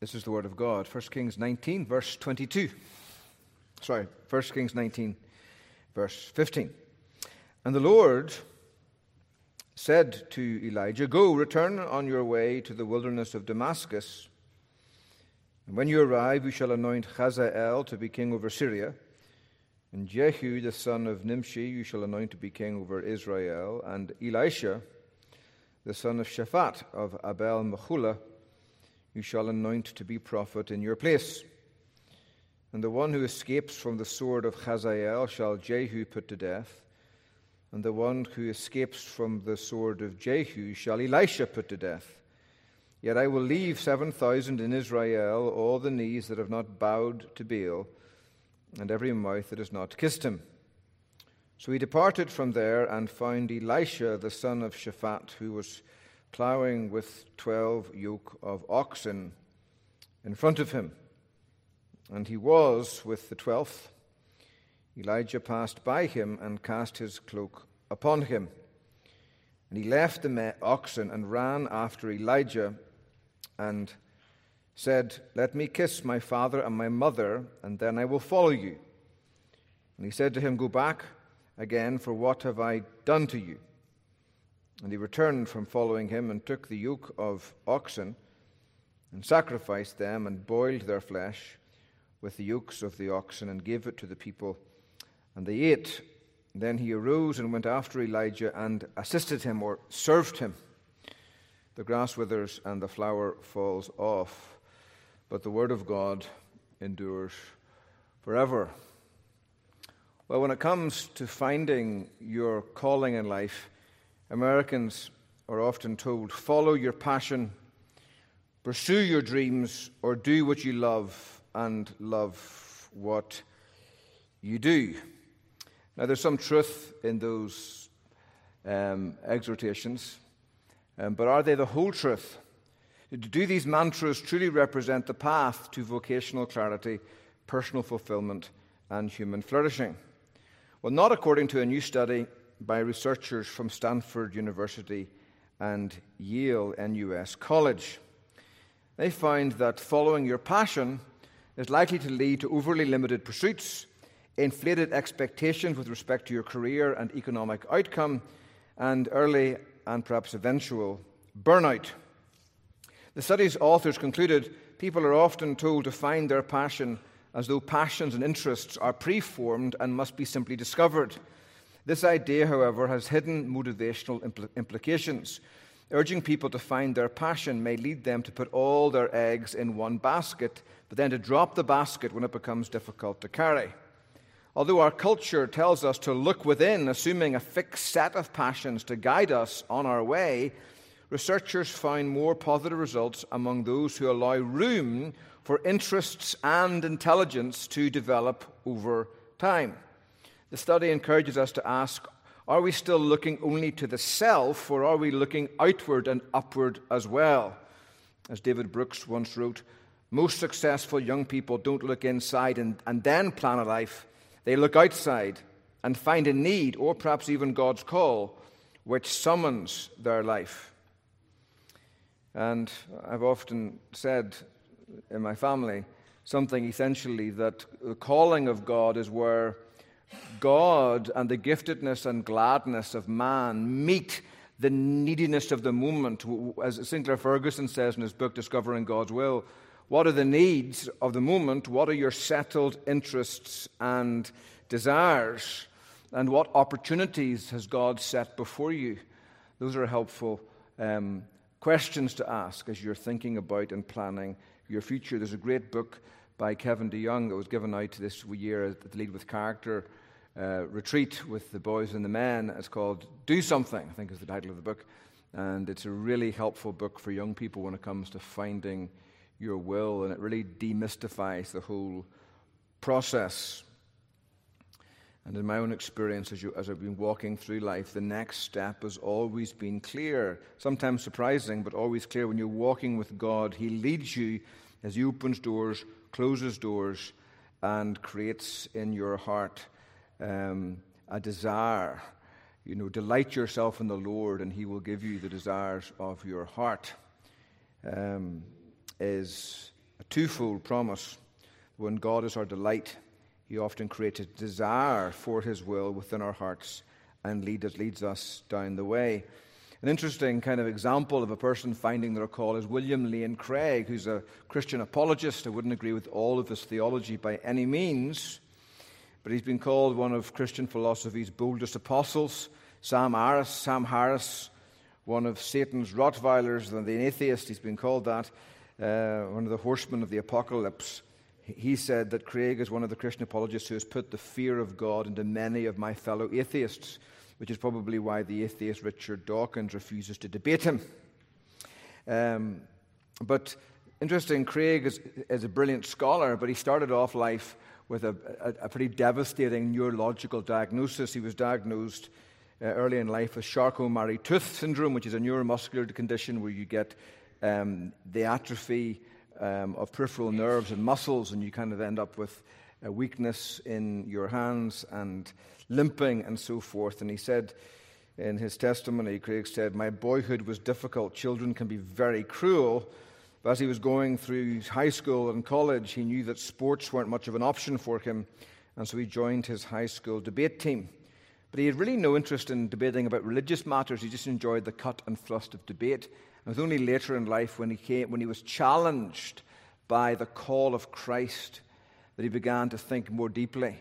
This is the word of God. 1 Kings 19, verse 22. Sorry, 1 Kings 19, verse 15. And the Lord said to Elijah, Go, return on your way to the wilderness of Damascus. And when you arrive, you shall anoint Hazael to be king over Syria. And Jehu, the son of Nimshi, you shall anoint to be king over Israel. And Elisha, the son of Shaphat of Abel Meholah, you shall anoint to be prophet in your place. And the one who escapes from the sword of Hazael shall Jehu put to death, and the one who escapes from the sword of Jehu shall Elisha put to death. Yet I will leave seven thousand in Israel, all the knees that have not bowed to Baal, and every mouth that has not kissed him. So he departed from there and found Elisha the son of Shaphat, who was ploughing with twelve yoke of oxen in front of him. And he was with the twelfth. Elijah passed by him and cast his cloak upon him. And he left the oxen and ran after Elijah and said, Let me kiss my father and my mother, and then I will follow you. And he said to him, Go back again, for what have I done to you? And he returned from following him and took the yoke of oxen and sacrificed them and boiled their flesh with the yokes of the oxen and gave it to the people. And they ate. Then he arose and went after Elijah and assisted him or served him. The grass withers and the flower falls off, but the word of God endures forever. Well, when it comes to finding your calling in life, Americans are often told follow your passion, pursue your dreams, or do what you love and love what you do. Now, there's some truth in those um, exhortations, um, but are they the whole truth? Do these mantras truly represent the path to vocational clarity, personal fulfillment, and human flourishing? Well, not according to a new study by researchers from Stanford University and Yale NUS College. They find that following your passion is likely to lead to overly limited pursuits, inflated expectations with respect to your career and economic outcome, and early and perhaps eventual burnout. The study's authors concluded people are often told to find their passion as though passions and interests are preformed and must be simply discovered. This idea, however, has hidden motivational impl- implications. Urging people to find their passion may lead them to put all their eggs in one basket, but then to drop the basket when it becomes difficult to carry. Although our culture tells us to look within, assuming a fixed set of passions to guide us on our way, researchers find more positive results among those who allow room for interests and intelligence to develop over time. The study encourages us to ask are we still looking only to the self, or are we looking outward and upward as well? As David Brooks once wrote, most successful young people don't look inside and, and then plan a life. They look outside and find a need, or perhaps even God's call, which summons their life. And I've often said in my family something essentially that the calling of God is where God and the giftedness and gladness of man meet the neediness of the moment. As Sinclair Ferguson says in his book, Discovering God's Will, what are the needs of the moment? What are your settled interests and desires? And what opportunities has God set before you? Those are helpful um, questions to ask as you're thinking about and planning your future. There's a great book by Kevin DeYoung that was given out this year at the Lead with Character uh, retreat with the boys and the men. It's called Do Something, I think is the title of the book. And it's a really helpful book for young people when it comes to finding your will, and it really demystifies the whole process. And in my own experience, as, you, as, I've been walking through life, the next step has always been clear. Sometimes surprising, but always clear. When you're walking with God, He leads you as He opens doors, closes doors, and creates in your heart um, a desire. You know, delight yourself in the Lord, and He will give you the desires of your heart. Um, is a twofold promise. When God is our delight, He often creates a desire for His will within our hearts and lead us, leads us down the way. An interesting kind of example of a person finding their call is William Lane Craig, who's a Christian apologist. I wouldn't agree with all of his theology by any means, but he's been called one of Christian philosophy's boldest apostles. Sam Harris, Sam Harris, one of Satan's Rottweilers, and the atheist, he's been called that, uh, one of the horsemen of the apocalypse. He said that Craig is one of the Christian apologists who has put the fear of God into many of my fellow atheists which is probably why the atheist Richard Dawkins refuses to debate him. Um, but interesting, Craig is, is, a brilliant scholar, but he started off life with a, a, a pretty devastating neurological diagnosis. He was diagnosed uh, early in life with Charcot-Marie-Tooth syndrome, which is a neuromuscular condition where you get um, the atrophy um, of peripheral nerves and muscles, and you kind of end up with a weakness in your hands and limping and so forth. And he said in his testimony, Craig said, My boyhood was difficult. Children can be very cruel. But as he was going through high school and college, he knew that sports weren't much of an option for him. And so he joined his high school debate team. But he had really no interest in debating about religious matters. He just enjoyed the cut and thrust of debate. And it was only later in life when he, came, when he was challenged by the call of Christ that he began to think more deeply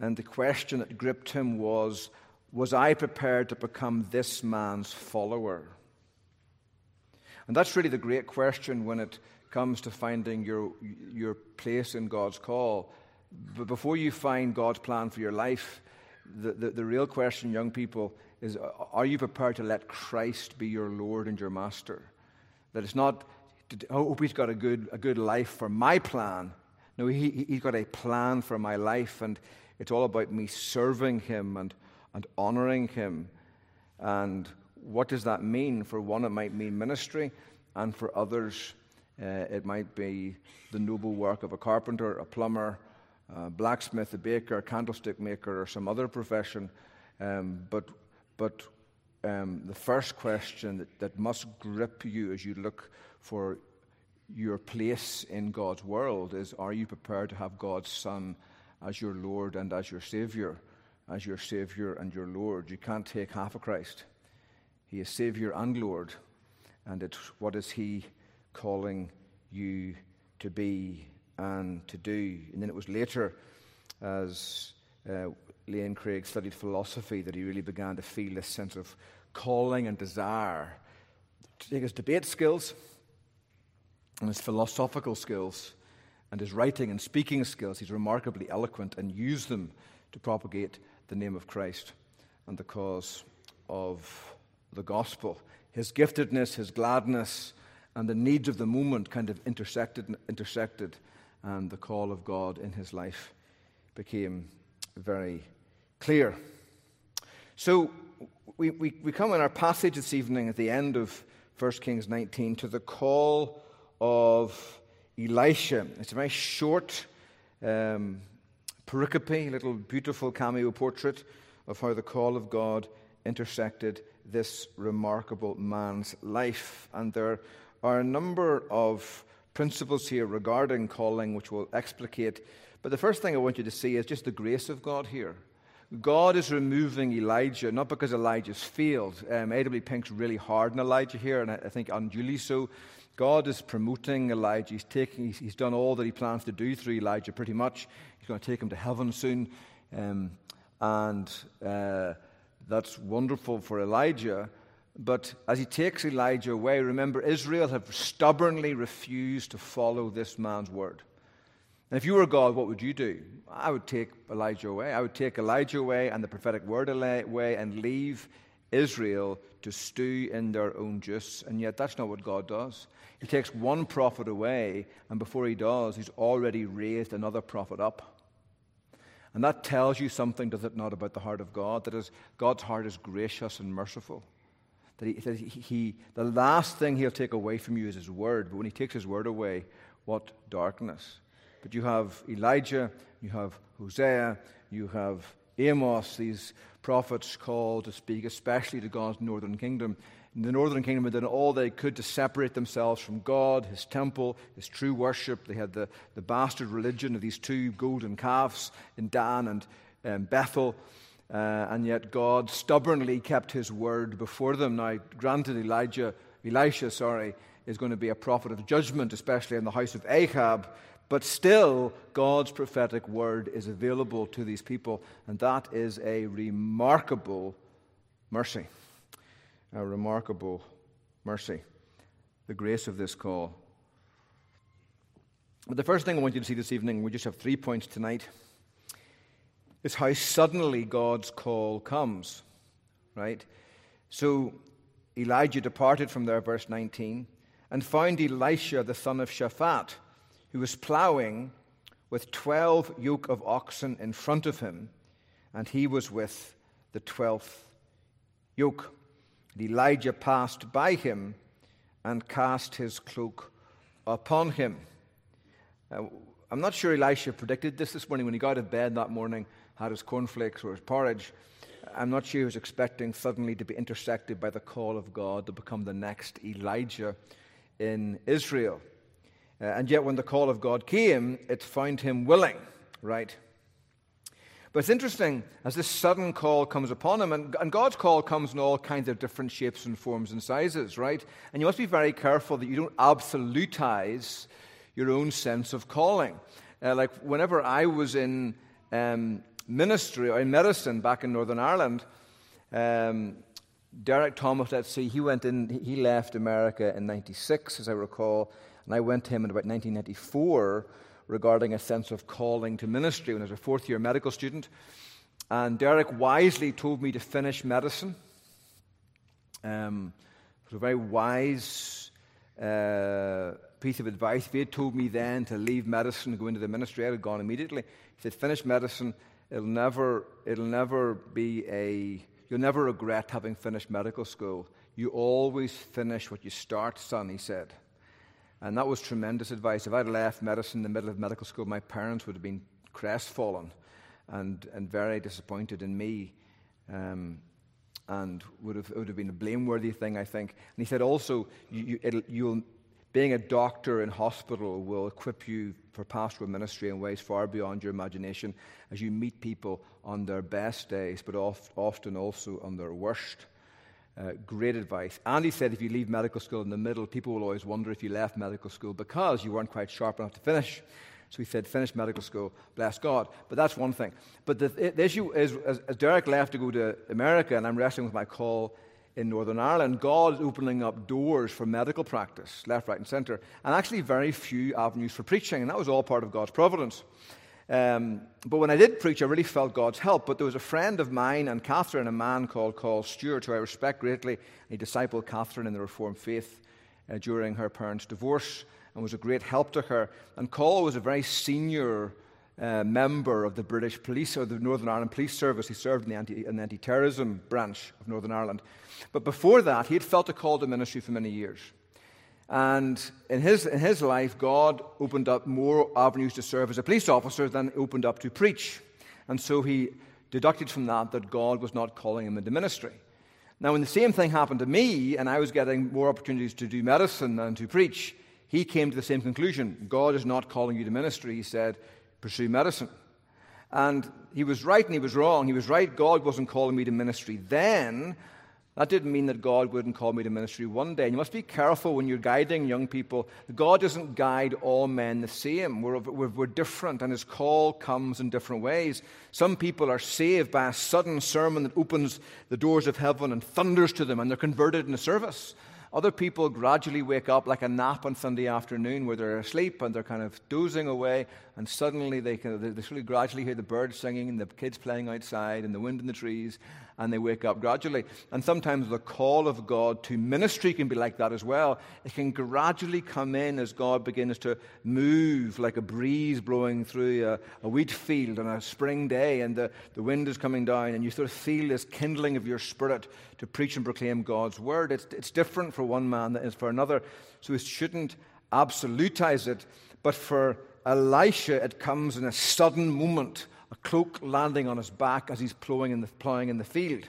and the question that gripped him was Was I prepared to become this man's follower? And that's really the great question when it comes to finding your, your place in God's call. But before you find God's plan for your life, the, the, the real question, young people, is uh, are you prepared to let Christ be your Lord and your Master? That it's not, I oh, hope he's got a good, a good life for my plan. No, he, he's got a plan for my life. And it's all about me serving Him and, and honoring Him. And what does that mean? For one, it might mean ministry, and for others, uh, it might be the noble work of a carpenter, a plumber, a blacksmith, a baker, a candlestick maker, or some other profession. Um, but but um, the first question that, that must grip you as you look for your place in God's world is Are you prepared to have God's Son as your Lord and as your Savior, as your Savior and your Lord. You can't take half of Christ. He is Savior and Lord. And it's what is He calling you to be and to do? And then it was later, as uh, Lane Craig studied philosophy, that he really began to feel this sense of calling and desire to take his debate skills and his philosophical skills and his writing and speaking skills, he's remarkably eloquent and used them to propagate the name of Christ and the cause of the gospel. His giftedness, his gladness, and the needs of the moment kind of intersected, intersected, and the call of God in his life became very clear. So we, we, we come in our passage this evening at the end of 1 Kings 19 to the call of Elisha. It's a very short um, pericope, little beautiful cameo portrait of how the call of God intersected this remarkable man's life. And there are a number of principles here regarding calling which we'll explicate. But the first thing I want you to see is just the grace of God here. God is removing Elijah, not because Elijah's failed. Um, A.W. Pink's really hard on Elijah here, and I think unduly so. God is promoting Elijah. He's, taking, he's, he's, done all that he plans to do through Elijah pretty much. He's going to take him to heaven soon. Um, and uh, that's wonderful for Elijah. But as he takes Elijah away, remember, Israel have stubbornly refused to follow this man's word. And if you were God, what would you do? I would take Elijah away. I would take Elijah away and the prophetic word away and leave Israel to stew in their own juice. And yet, that's not what God does. He takes one prophet away, and before he does, he's already raised another prophet up. And that tells you something, does it not, about the heart of God? That is, God's heart is gracious and merciful. That, he, that he, he, the last thing he'll take away from you is his word. But when he takes his word away, what darkness. But you have Elijah, you have Hosea, you have Amos, these prophets called to speak, especially to God's northern kingdom. The northern kingdom had done all they could to separate themselves from God, his temple, his true worship. They had the, the bastard religion of these two golden calves in Dan and um, Bethel. Uh, and yet God stubbornly kept his word before them. Now, granted, Elijah, Elisha, sorry, is going to be a prophet of judgment, especially in the house of Ahab. But still, God's prophetic word is available to these people, and that is a remarkable mercy. A remarkable mercy. The grace of this call. But the first thing I want you to see this evening, we just have three points tonight, is how suddenly God's call comes. Right? So Elijah departed from there, verse 19, and found Elisha the son of Shaphat who was plowing with 12 yoke of oxen in front of him, and he was with the 12th yoke. And Elijah passed by him and cast his cloak upon him. Uh, I'm not sure Elisha predicted this this morning when he got out of bed that morning, had his cornflakes or his porridge. I'm not sure he was expecting suddenly to be intersected by the call of God to become the next Elijah in Israel. Uh, and yet, when the call of God came, it found him willing, right? But it's interesting as this sudden call comes upon him, and, and, God's call comes in all kinds of different shapes and forms and sizes, right? And you must be very careful that you don't absolutize your own sense of calling. Uh, like whenever I was in um, ministry or in medicine back in Northern Ireland, um, Derek Thomas, let's see, he went in, he left America in 96, as I recall, and I went to him in about 1994 regarding a sense of calling to ministry when I was a fourth year medical student. And Derek wisely told me to finish medicine. Um, it was a very wise uh, piece of advice. If he had told me then to leave medicine and go into the ministry, I'd have gone immediately. He said, finish medicine. It'll never, it'll never be a, you'll never regret having finished medical school. You always finish what you start, son, he said. And that was tremendous advice. If I'd left medicine in the middle of medical school, my parents would have been crestfallen and, and very disappointed in me. Um, and would have, would have been a blameworthy thing, I think. And he said also, you, you, being a doctor in hospital will equip you for pastoral ministry in ways far beyond your imagination as you meet people on their best days, but oft, often also on their worst. Uh, great advice. Andy said if you leave medical school in the middle, people will always wonder if you left medical school because you weren't quite sharp enough to finish. So he said, finish medical school, bless God. But that's one thing. But the, the issue is, as, as Derek left to go to America, and I'm wrestling with my call in Northern Ireland, God is opening up doors for medical practice, left, right, and centre, and actually very few avenues for preaching, and that was all part of God's providence. Um, but when I did preach, I really felt God's help. But there was a friend of mine and Catherine, a man called Carl Stewart, who I respect greatly. He discipled Catherine in the Reformed faith uh, during her parents' divorce and was a great help to her. And Carl was a very senior uh, member of the British police or the Northern Ireland Police Service. He served in the, anti, in the anti-terrorism branch of Northern Ireland. But before that, he had felt a call to ministry for many years. And in his, in his life, God opened up more avenues to serve as a police officer than opened up to preach. And so he deducted from that that God was not calling him into ministry. Now, when the same thing happened to me, and I was getting more opportunities to do medicine than to preach, he came to the same conclusion. God is not calling you to ministry. He said, pursue medicine. And he was right and he was wrong. He was right, God wasn't calling me to ministry then, that didn't mean that God wouldn't call me to ministry one day. And you must be careful when you're guiding young people. God doesn't guide all men the same. We're, we're, we're, different, and His call comes in different ways. Some people are saved by a sudden sermon that opens the doors of heaven and thunders to them, and they're converted in a service. Other people gradually wake up like a nap on Sunday afternoon where they're asleep and they're kind of dozing away, and suddenly they, can, they, they gradually hear the birds singing and the kids playing outside and the wind in the trees, and they wake up gradually. And sometimes the call of God to ministry can be like that as well. It can gradually come in as God begins to move like a breeze blowing through a, a wheat field on a spring day, and the, the wind is coming down, and you sort of feel this kindling of your spirit to preach and proclaim God's word. It's, it's different for one man than it is for another. So we shouldn't absolutize it, but for Elisha, it comes in a sudden moment a cloak landing on his back as he's plowing in the, plowing in the field.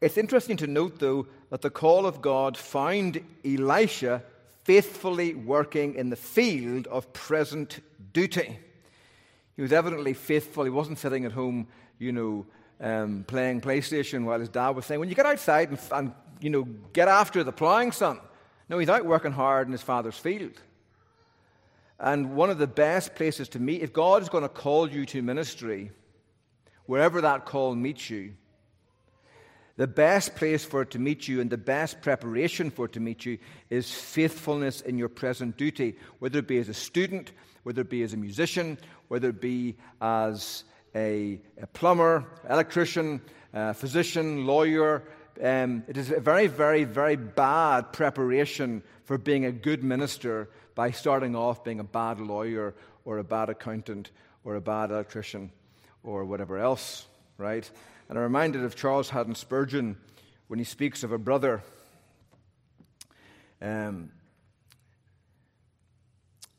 It's interesting to note, though, that the call of God found Elisha faithfully working in the field of present duty. He was evidently faithful. He wasn't sitting at home, you know, um, playing PlayStation while his dad was saying, When you get outside and, and, you know, get after the plowing, son. No, he's out working hard in his father's field. And one of the best places to meet, if God is going to call you to ministry, wherever that call meets you, the best place for it to meet you and the best preparation for it to meet you is faithfulness in your present duty, whether it be as a student, whether it be as a musician, whether it be as a, a plumber, electrician, a physician, lawyer. Um, it is a very, very, very bad preparation for being a good minister by starting off being a bad lawyer or a bad accountant or a bad electrician or whatever else, right? And I'm reminded of Charles Haddon Spurgeon when he speaks of a brother. Um,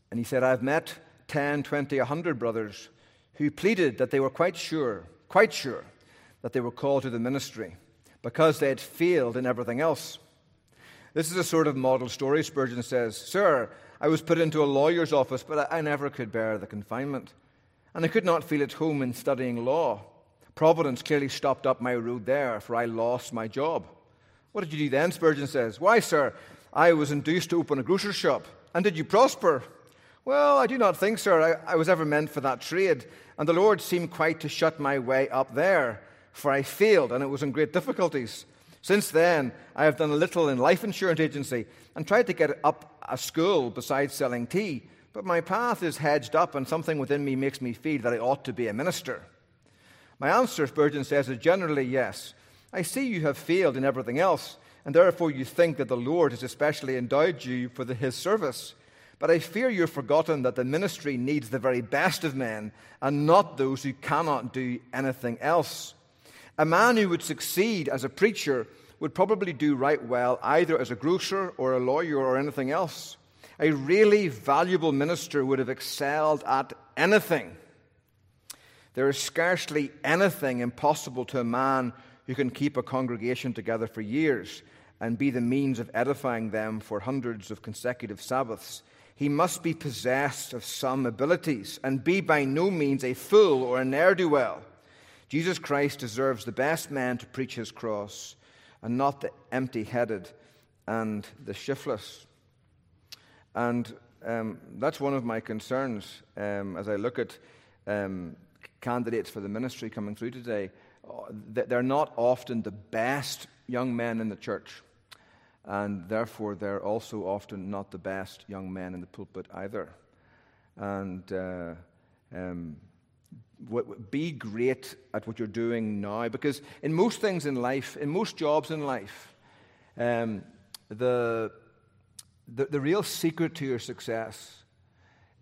and he said, I've met 10, 20, 100 brothers who pleaded that they were quite sure, quite sure, that they were called to the ministry because they had failed in everything else. This is a sort of model story, Spurgeon says. Sir, I was put into a lawyer's office, but I never could bear the confinement. And I could not feel at home in studying law. Providence clearly stopped up my road there, for I lost my job. What did you do then? Spurgeon says. Why, sir, I was induced to open a grocer's shop. And did you prosper? Well, I do not think, sir, I, I was ever meant for that trade. And the Lord seemed quite to shut my way up there, for I failed, and it was in great difficulties. Since then, I have done a little in life insurance agency and tried to get up a school besides selling tea. But my path is hedged up, and something within me makes me feel that I ought to be a minister. My answer, Spurgeon says, is generally yes. I see you have failed in everything else, and therefore you think that the Lord has especially endowed you for the, his service. But I fear you've forgotten that the ministry needs the very best of men, and not those who cannot do anything else. A man who would succeed as a preacher would probably do right well either as a grocer or a lawyer or anything else. A really valuable minister would have excelled at anything there is scarcely anything impossible to a man who can keep a congregation together for years and be the means of edifying them for hundreds of consecutive Sabbaths. He must be possessed of some abilities and be by no means a fool or a ne'er do well. Jesus Christ deserves the best man to preach his cross and not the empty headed and the shiftless. And um, that's one of my concerns um, as I look at um, candidates for the ministry coming through today, uh, they're not often the best young men in the church. And therefore, they're also often not the best young men in the pulpit either. And uh, um, be great at what you're doing now. Because in most things in life, in most jobs in life, um, the, the, the real secret to your success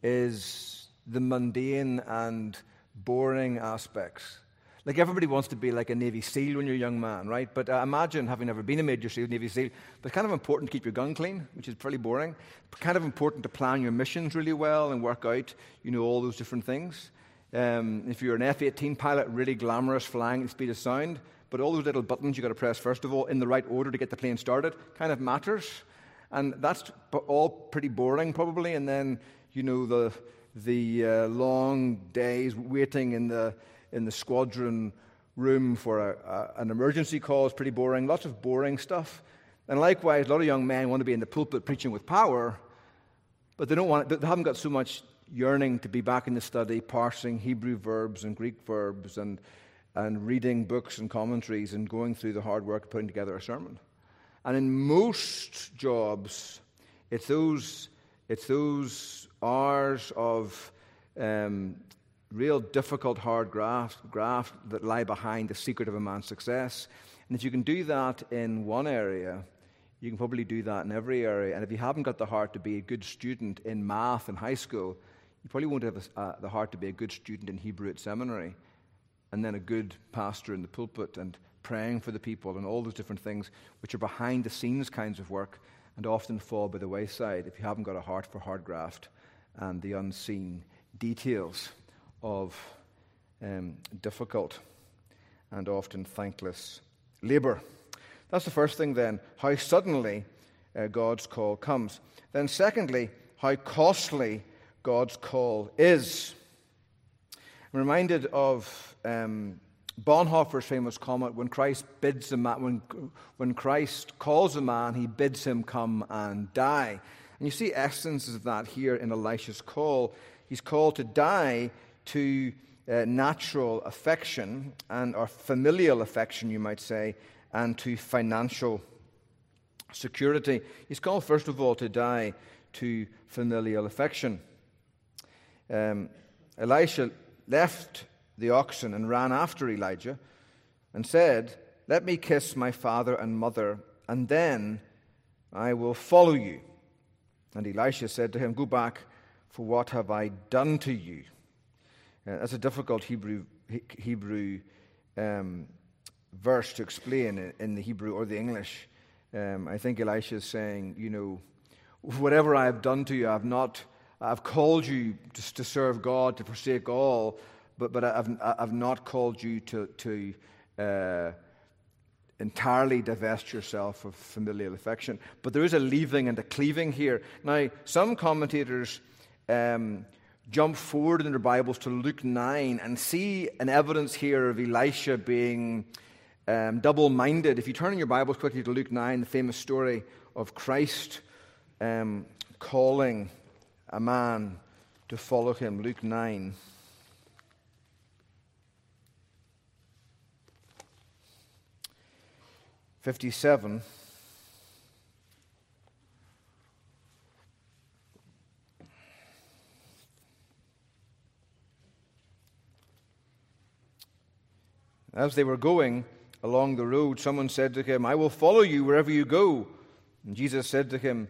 is the mundane and boring aspects. Like everybody wants to be like a Navy SEAL when you're a young man, right? But uh, imagine having never been a Major SEAL, Navy SEAL. But kind of important to keep your gun clean, which is pretty boring. But kind of important to plan your missions really well and work out, you know, all those different things. Um, if you're an F-18 pilot, really glamorous, flying at the speed of sound. But all those little buttons you've got to press first of all in the right order to get the plane started kind of matters. And that's all pretty boring, probably. And then, you know, the the uh, long days waiting in the, in the squadron room for a, a, an emergency call is pretty boring. Lots of boring stuff. And likewise, a lot of young men want to be in the pulpit preaching with power, but they, don't want, they haven't got so much yearning to be back in the study, parsing Hebrew verbs and Greek verbs and, and reading books and commentaries and going through the hard work of putting together a sermon. And in most jobs, it's those, it's those hours of um, real difficult, hard graft, graft that lie behind the secret of a man's success. And if you can do that in one area, you can probably do that in every area. And if you haven't got the heart to be a good student in math in high school, you probably won't have a, uh, the heart to be a good student in Hebrew at seminary, and then a good pastor in the pulpit and praying for the people and all those different things, which are behind the scenes kinds of work and often fall by the wayside if you haven't got a heart for hard graft and the unseen details of um, difficult and often thankless labor. That's the first thing, then, how suddenly uh, God's call comes. Then, secondly, how costly God's call is. I'm reminded of um, Bonhoeffer's famous comment when Christ bids a man, when, when Christ calls a man, he bids him come and die. And you see essences of that here in Elisha's call. He's called to die to uh, natural affection and or familial affection, you might say, and to financial security. He's called, first of all, to die to familial affection. Um, Elisha left the oxen and ran after Elijah and said, Let me kiss my father and mother, and then I will follow you. And Elisha said to him, Go back, for what have I done to you? Uh, that's a difficult Hebrew, Hebrew um, verse to explain in the Hebrew or the English. Um, I think Elisha is saying, you know, whatever I have done to you, I've not, I've called you to, to serve God, to forsake all, but, but I've, I've not called you to, to uh, entirely divest yourself of familial affection. But there is a leaving and a cleaving here. Now, some commentators um, jump forward in their Bibles to Luke 9 and see an evidence here of Elisha being um, double minded. If you turn in your Bibles quickly to Luke 9, the famous story of Christ um, calling a man to follow him, Luke 9. Fifty-seven. As they were going along the road, someone said to him, I will follow you wherever you go. And Jesus said to him,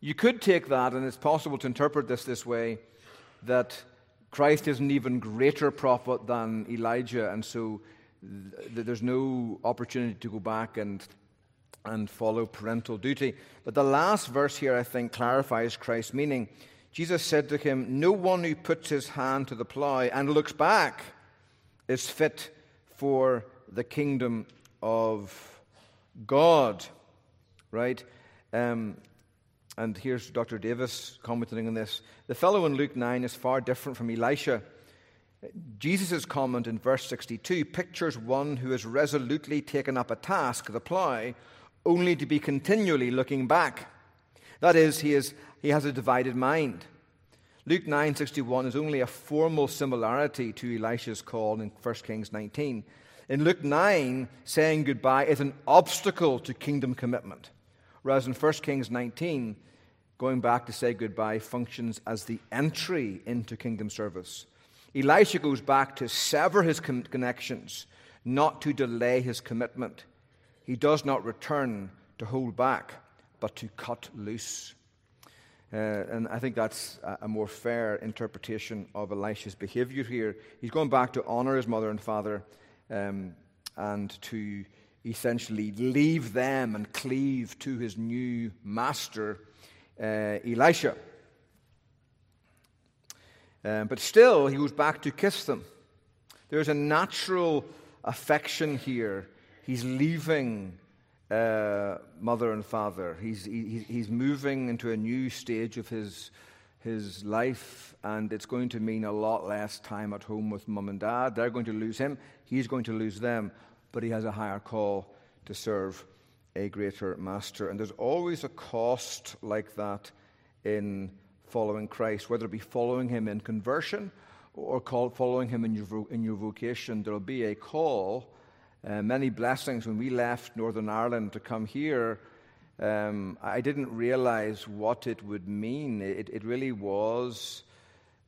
you could take that, and it's possible to interpret this this way that Christ is an even greater prophet than Elijah, and so th- there's no opportunity to go back and, and follow parental duty. But the last verse here, I think, clarifies Christ's meaning. Jesus said to him, No one who puts his hand to the plow and looks back is fit for the kingdom of God. Right? Um, and here's Dr. Davis commenting on this. The fellow in Luke 9 is far different from Elisha. Jesus' comment in verse 62 pictures one who has resolutely taken up a task, the plough, only to be continually looking back. That is, he, is, he has a divided mind. Luke 9:61 is only a formal similarity to Elisha's call in 1 Kings 19. In Luke 9, saying goodbye is an obstacle to kingdom commitment, whereas in 1 Kings 19, going back to say goodbye functions as the entry into kingdom service. Elisha goes back to sever his connections, not to delay his commitment. He does not return to hold back, but to cut loose. Uh, and I think that's a more fair interpretation of Elisha's behavior here. He's going back to honor his mother and father um, and to essentially leave them and cleave to his new master, Elisha. Um, but still, he goes back to kiss them. There's a natural affection here. He's leaving uh, mother and father. He's, he, he's moving into a new stage of his, his life, and it's going to mean a lot less time at home with mum and dad. They're going to lose him, he's going to lose them, but he has a higher call to serve a greater master. And there's always a cost like that in following Christ, whether it be following him in conversion or call, following him in your, in your vocation. There'll be a call uh, many blessings when we left Northern Ireland to come here. Um, I didn't realize what it would mean. It, it really was.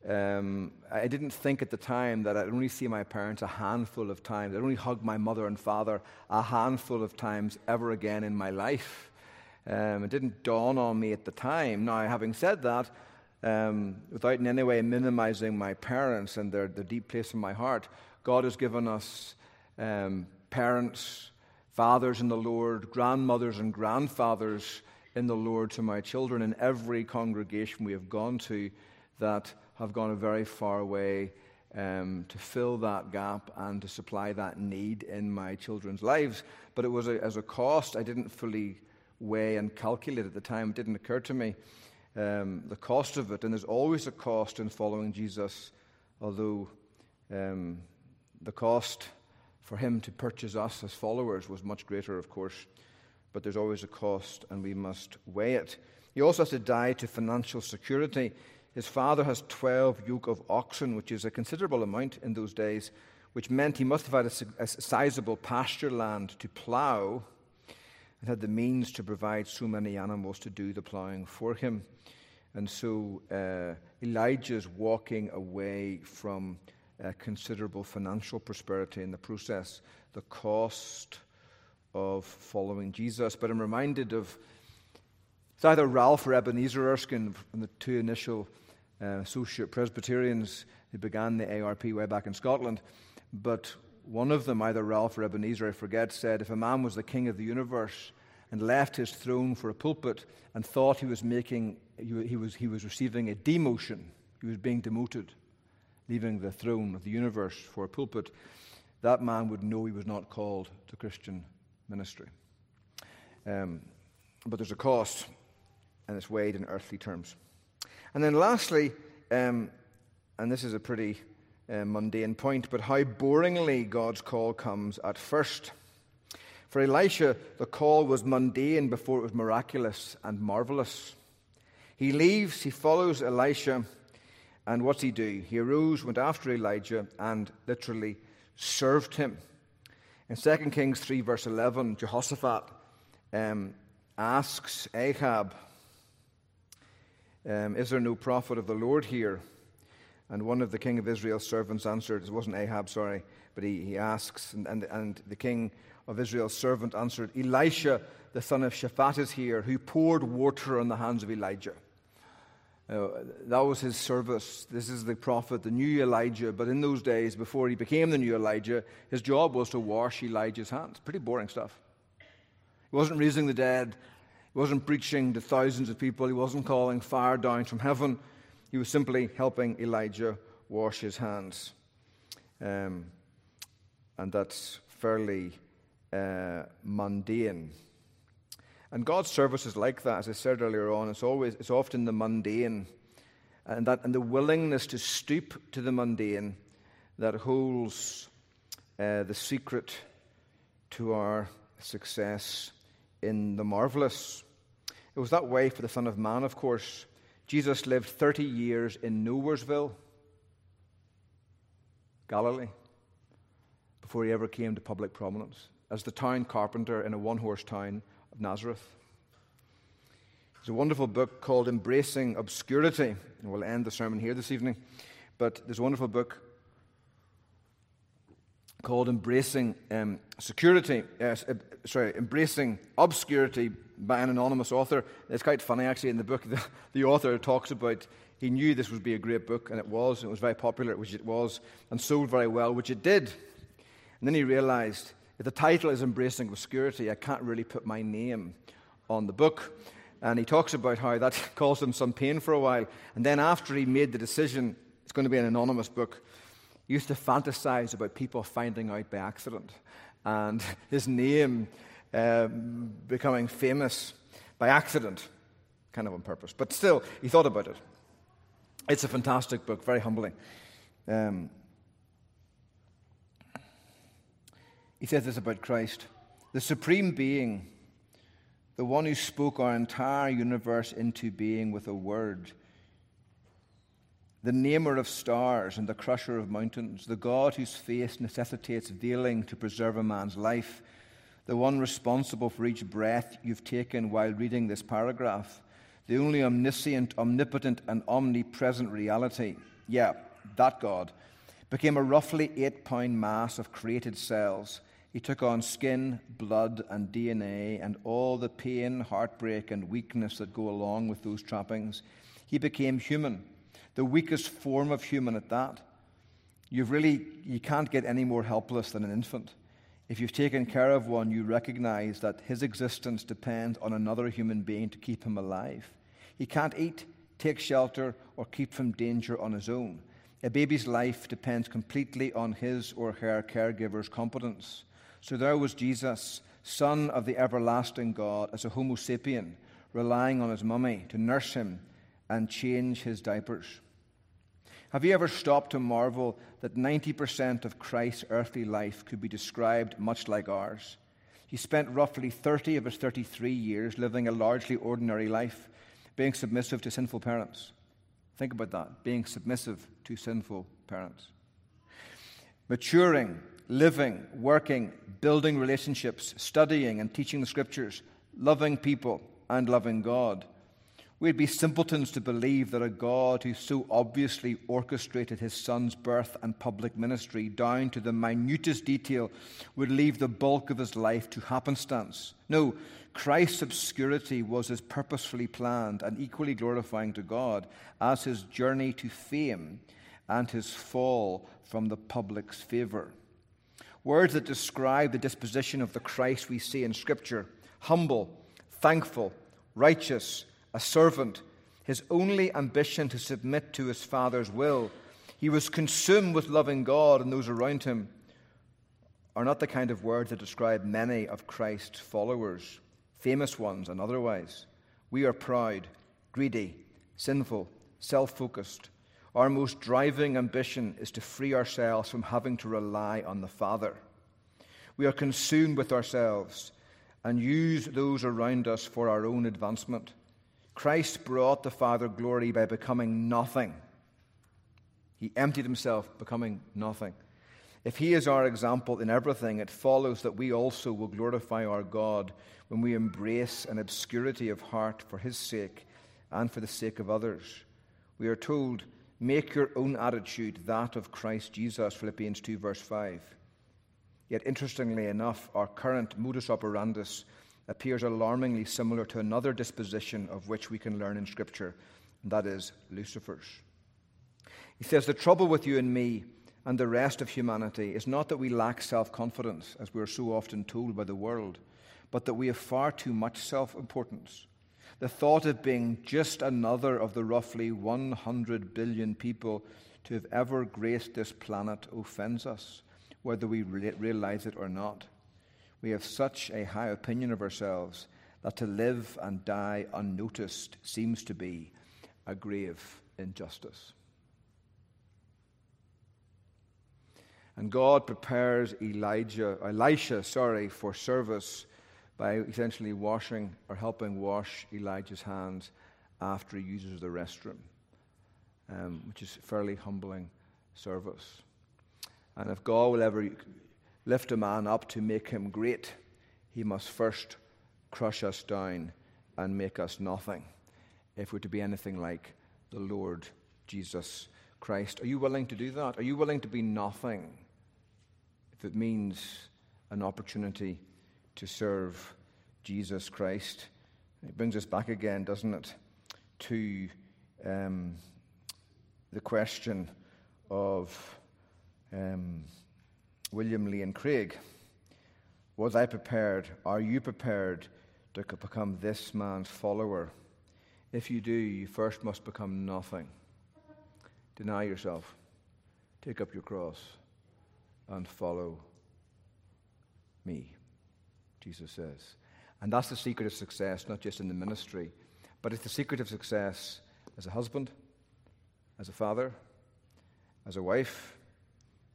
Um, I didn't think at the time that I'd only see my parents a handful of times. I'd only hug my mother and father a handful of times ever again in my life. Um, it didn't dawn on me at the time. Now, having said that, um, without in any way minimizing my parents and their, their deep place in my heart, God has given us um, parents, fathers in the Lord, grandmothers and grandfathers in the Lord to my children in every congregation we have gone to that have gone a very far way um, to fill that gap and to supply that need in my children's lives. But it was a, as a cost I didn't fully weigh and calculate at the time. It didn't occur to me um, the cost of it. And there's always a cost in following Jesus, although um, the cost for him to purchase us as followers was much greater, of course. But there's always a cost, and we must weigh it. He also has to die to financial security. His father has 12 yoke of oxen, which is a considerable amount in those days, which meant he must have had a, a sizable pasture land to plough and had the means to provide so many animals to do the ploughing for him. And so uh, walking away from uh, considerable financial prosperity in the process, the cost of following Jesus. But I'm reminded of it's either Ralph or Ebenezer Erskine, the two initial uh, associate Presbyterians who began the ARP way back in Scotland. But one of them, either Ralph or Ebenezer, I forget, said if a man was the king of the universe and left his throne for a pulpit and thought he was making, he was, he was receiving a demotion, he was being demoted, leaving the throne of the universe for a pulpit, that man would know he was not called to Christian ministry. Um, but there's a cost, and it's weighed in earthly terms. And then lastly, um, and this is a pretty uh, mundane point, but how boringly God's call comes at first. For Elisha, the call was mundane before it was miraculous and marvelous. He leaves, he follows Elisha, and what's he do? He arose, went after Elijah, and literally served him. In 2 Kings 3, verse 11, Jehoshaphat um, asks Ahab, um, Is there no prophet of the Lord here? And one of the king of Israel's servants answered, It wasn't Ahab, sorry, but he, he asks, and, and, and the king of Israel's servant answered, Elisha, the son of Shaphat, is here, who poured water on the hands of Elijah. Uh, that was his service. This is the prophet, the new Elijah. But in those days, before he became the new Elijah, his job was to wash Elijah's hands. Pretty boring stuff. He wasn't raising the dead, he wasn't preaching to thousands of people, he wasn't calling fire down from heaven. He was simply helping Elijah wash his hands. Um, and that's fairly uh, mundane. And God's service is like that, as I said earlier on. It's always, it's often the mundane, and that, and the willingness to stoop to the mundane that holds uh, the secret to our success in the marvelous. It was that way for the Son of Man, of course. Jesus lived 30 years in Nowheresville, Galilee, before he ever came to public prominence as the town carpenter in a one horse town of Nazareth. There's a wonderful book called Embracing Obscurity, and we'll end the sermon here this evening. But there's a wonderful book called Embracing um, Security, uh, sorry, Embracing Obscurity by an anonymous author. It's quite funny, actually, in the book, the, the author talks about he knew this would be a great book, and it was, and it was very popular, which it was, and sold very well, which it did. And then he realized if the title is Embracing Obscurity, I can't really put my name on the book. And he talks about how that caused him some pain for a while. And then after he made the decision, it's going to be an anonymous book, used to fantasize about people finding out by accident and his name um, becoming famous by accident, kind of on purpose. But still, he thought about it. It's a fantastic book, very humbling. Um, He says this about Christ the supreme being, the one who spoke our entire universe into being with a word, the namer of stars and the crusher of mountains, the God whose face necessitates veiling to preserve a man's life, the one responsible for each breath you've taken while reading this paragraph, the only omniscient, omnipotent, and omnipresent reality. Yeah, that God became a roughly eight pound mass of created cells He took on skin, blood, and DNA, and all the pain, heartbreak, and weakness that go along with those trappings. He became human, the weakest form of human at that. You've really, you can't get any more helpless than an infant. If you've taken care of one, you recognize that his existence depends on another human being to keep him alive. He can't eat, take shelter, or keep from danger on his own. A baby's life depends completely on his or her caregiver's competence. So there was Jesus, Son of the everlasting God, as a Homo sapien, relying on his mummy to nurse him and change his diapers. Have you ever stopped to marvel that 90% of Christ's earthly life could be described much like ours? He spent roughly 30 of his 33 years living a largely ordinary life, being submissive to sinful parents. Think about that being submissive to sinful parents. Maturing, living, working, building relationships, studying and teaching the scriptures, loving people, and loving God. We'd be simpletons to believe that a God who so obviously orchestrated his son's birth and public ministry down to the minutest detail would leave the bulk of his life to happenstance. No, Christ's obscurity was as purposefully planned and equally glorifying to God as his journey to fame and his fall from the public's favor. Words that describe the disposition of the Christ we see in Scripture humble, thankful, righteous, a servant, his only ambition to submit to his Father's will. He was consumed with loving God and those around him, are not the kind of words that describe many of Christ's followers, famous ones and otherwise. We are proud, greedy, sinful, self focused. Our most driving ambition is to free ourselves from having to rely on the Father. We are consumed with ourselves and use those around us for our own advancement. Christ brought the Father glory by becoming nothing. He emptied himself, becoming nothing. If he is our example in everything, it follows that we also will glorify our God when we embrace an obscurity of heart for his sake and for the sake of others. We are told, make your own attitude that of Christ Jesus, Philippians 2, verse 5. Yet, interestingly enough, our current modus operandus appears alarmingly similar to another disposition of which we can learn in Scripture, and that is Lucifer's. He says, The trouble with you and me and the rest of humanity is not that we lack self confidence, as we are so often told by the world, but that we have far too much self importance. The thought of being just another of the roughly 100 billion people to have ever graced this planet offends us, whether we realize it or not. We have such a high opinion of ourselves that to live and die unnoticed seems to be a grave injustice. And God prepares Elijah, Elisha, sorry, for service by essentially washing or helping wash Elijah's hands after he uses the restroom, um, which is fairly humbling service. And if God will ever lift a man up to make him great, he must first crush us down and make us nothing if we're to be anything like the Lord Jesus Christ. Are you willing to do that? Are you willing to be nothing if it means an opportunity to serve Jesus Christ? It brings us back again, doesn't it, to um, the question of. Um, William Lane Craig. Was I prepared? Are you prepared to become this man's follower? If you do, you first must become nothing. Deny yourself, take up your cross, and follow me, Jesus says. And that's the secret of success, not just in the ministry, but it's the secret of success as a husband, as a father, as a wife,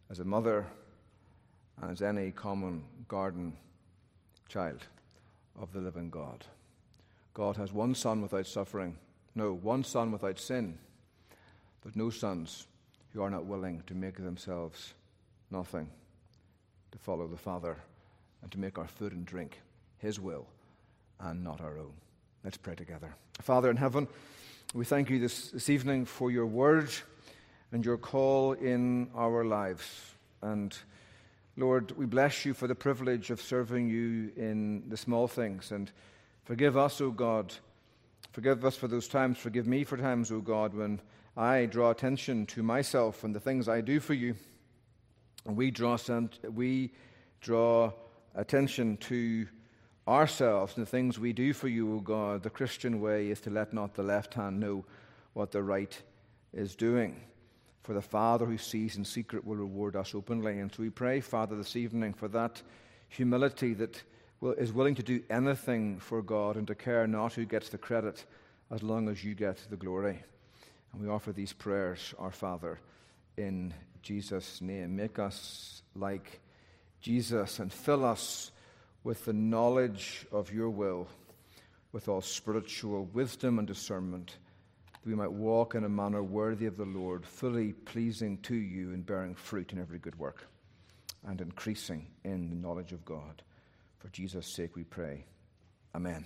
as a mother as any common garden child of the living God. God has one son without suffering, no, one son without sin, but no sons who are not willing to make themselves nothing, to follow the Father, and to make our food and drink His will and not our own. Let's pray together. Father in heaven, we thank you this, this evening for your word and your call in our lives. And Lord, we bless you for the privilege of serving you in the small things. And forgive us, O God. Forgive us for those times. Forgive me for times, O God, when I draw attention to myself and the things I do for you. And we draw, we draw attention to ourselves and the things we do for you, O God. The Christian way is to let not the left hand know what the right is doing. For the Father who sees in secret will reward us openly. And so we pray, Father, this evening for that humility that is willing to do anything for God and to care not who gets the credit as long as you get the glory. And we offer these prayers, our Father, in Jesus' name. Make us like Jesus and fill us with the knowledge of your will, with all spiritual wisdom and discernment we might walk in a manner worthy of the Lord, fully pleasing to you and bearing fruit in every good work, and increasing in the knowledge of God. For Jesus' sake we pray. Amen.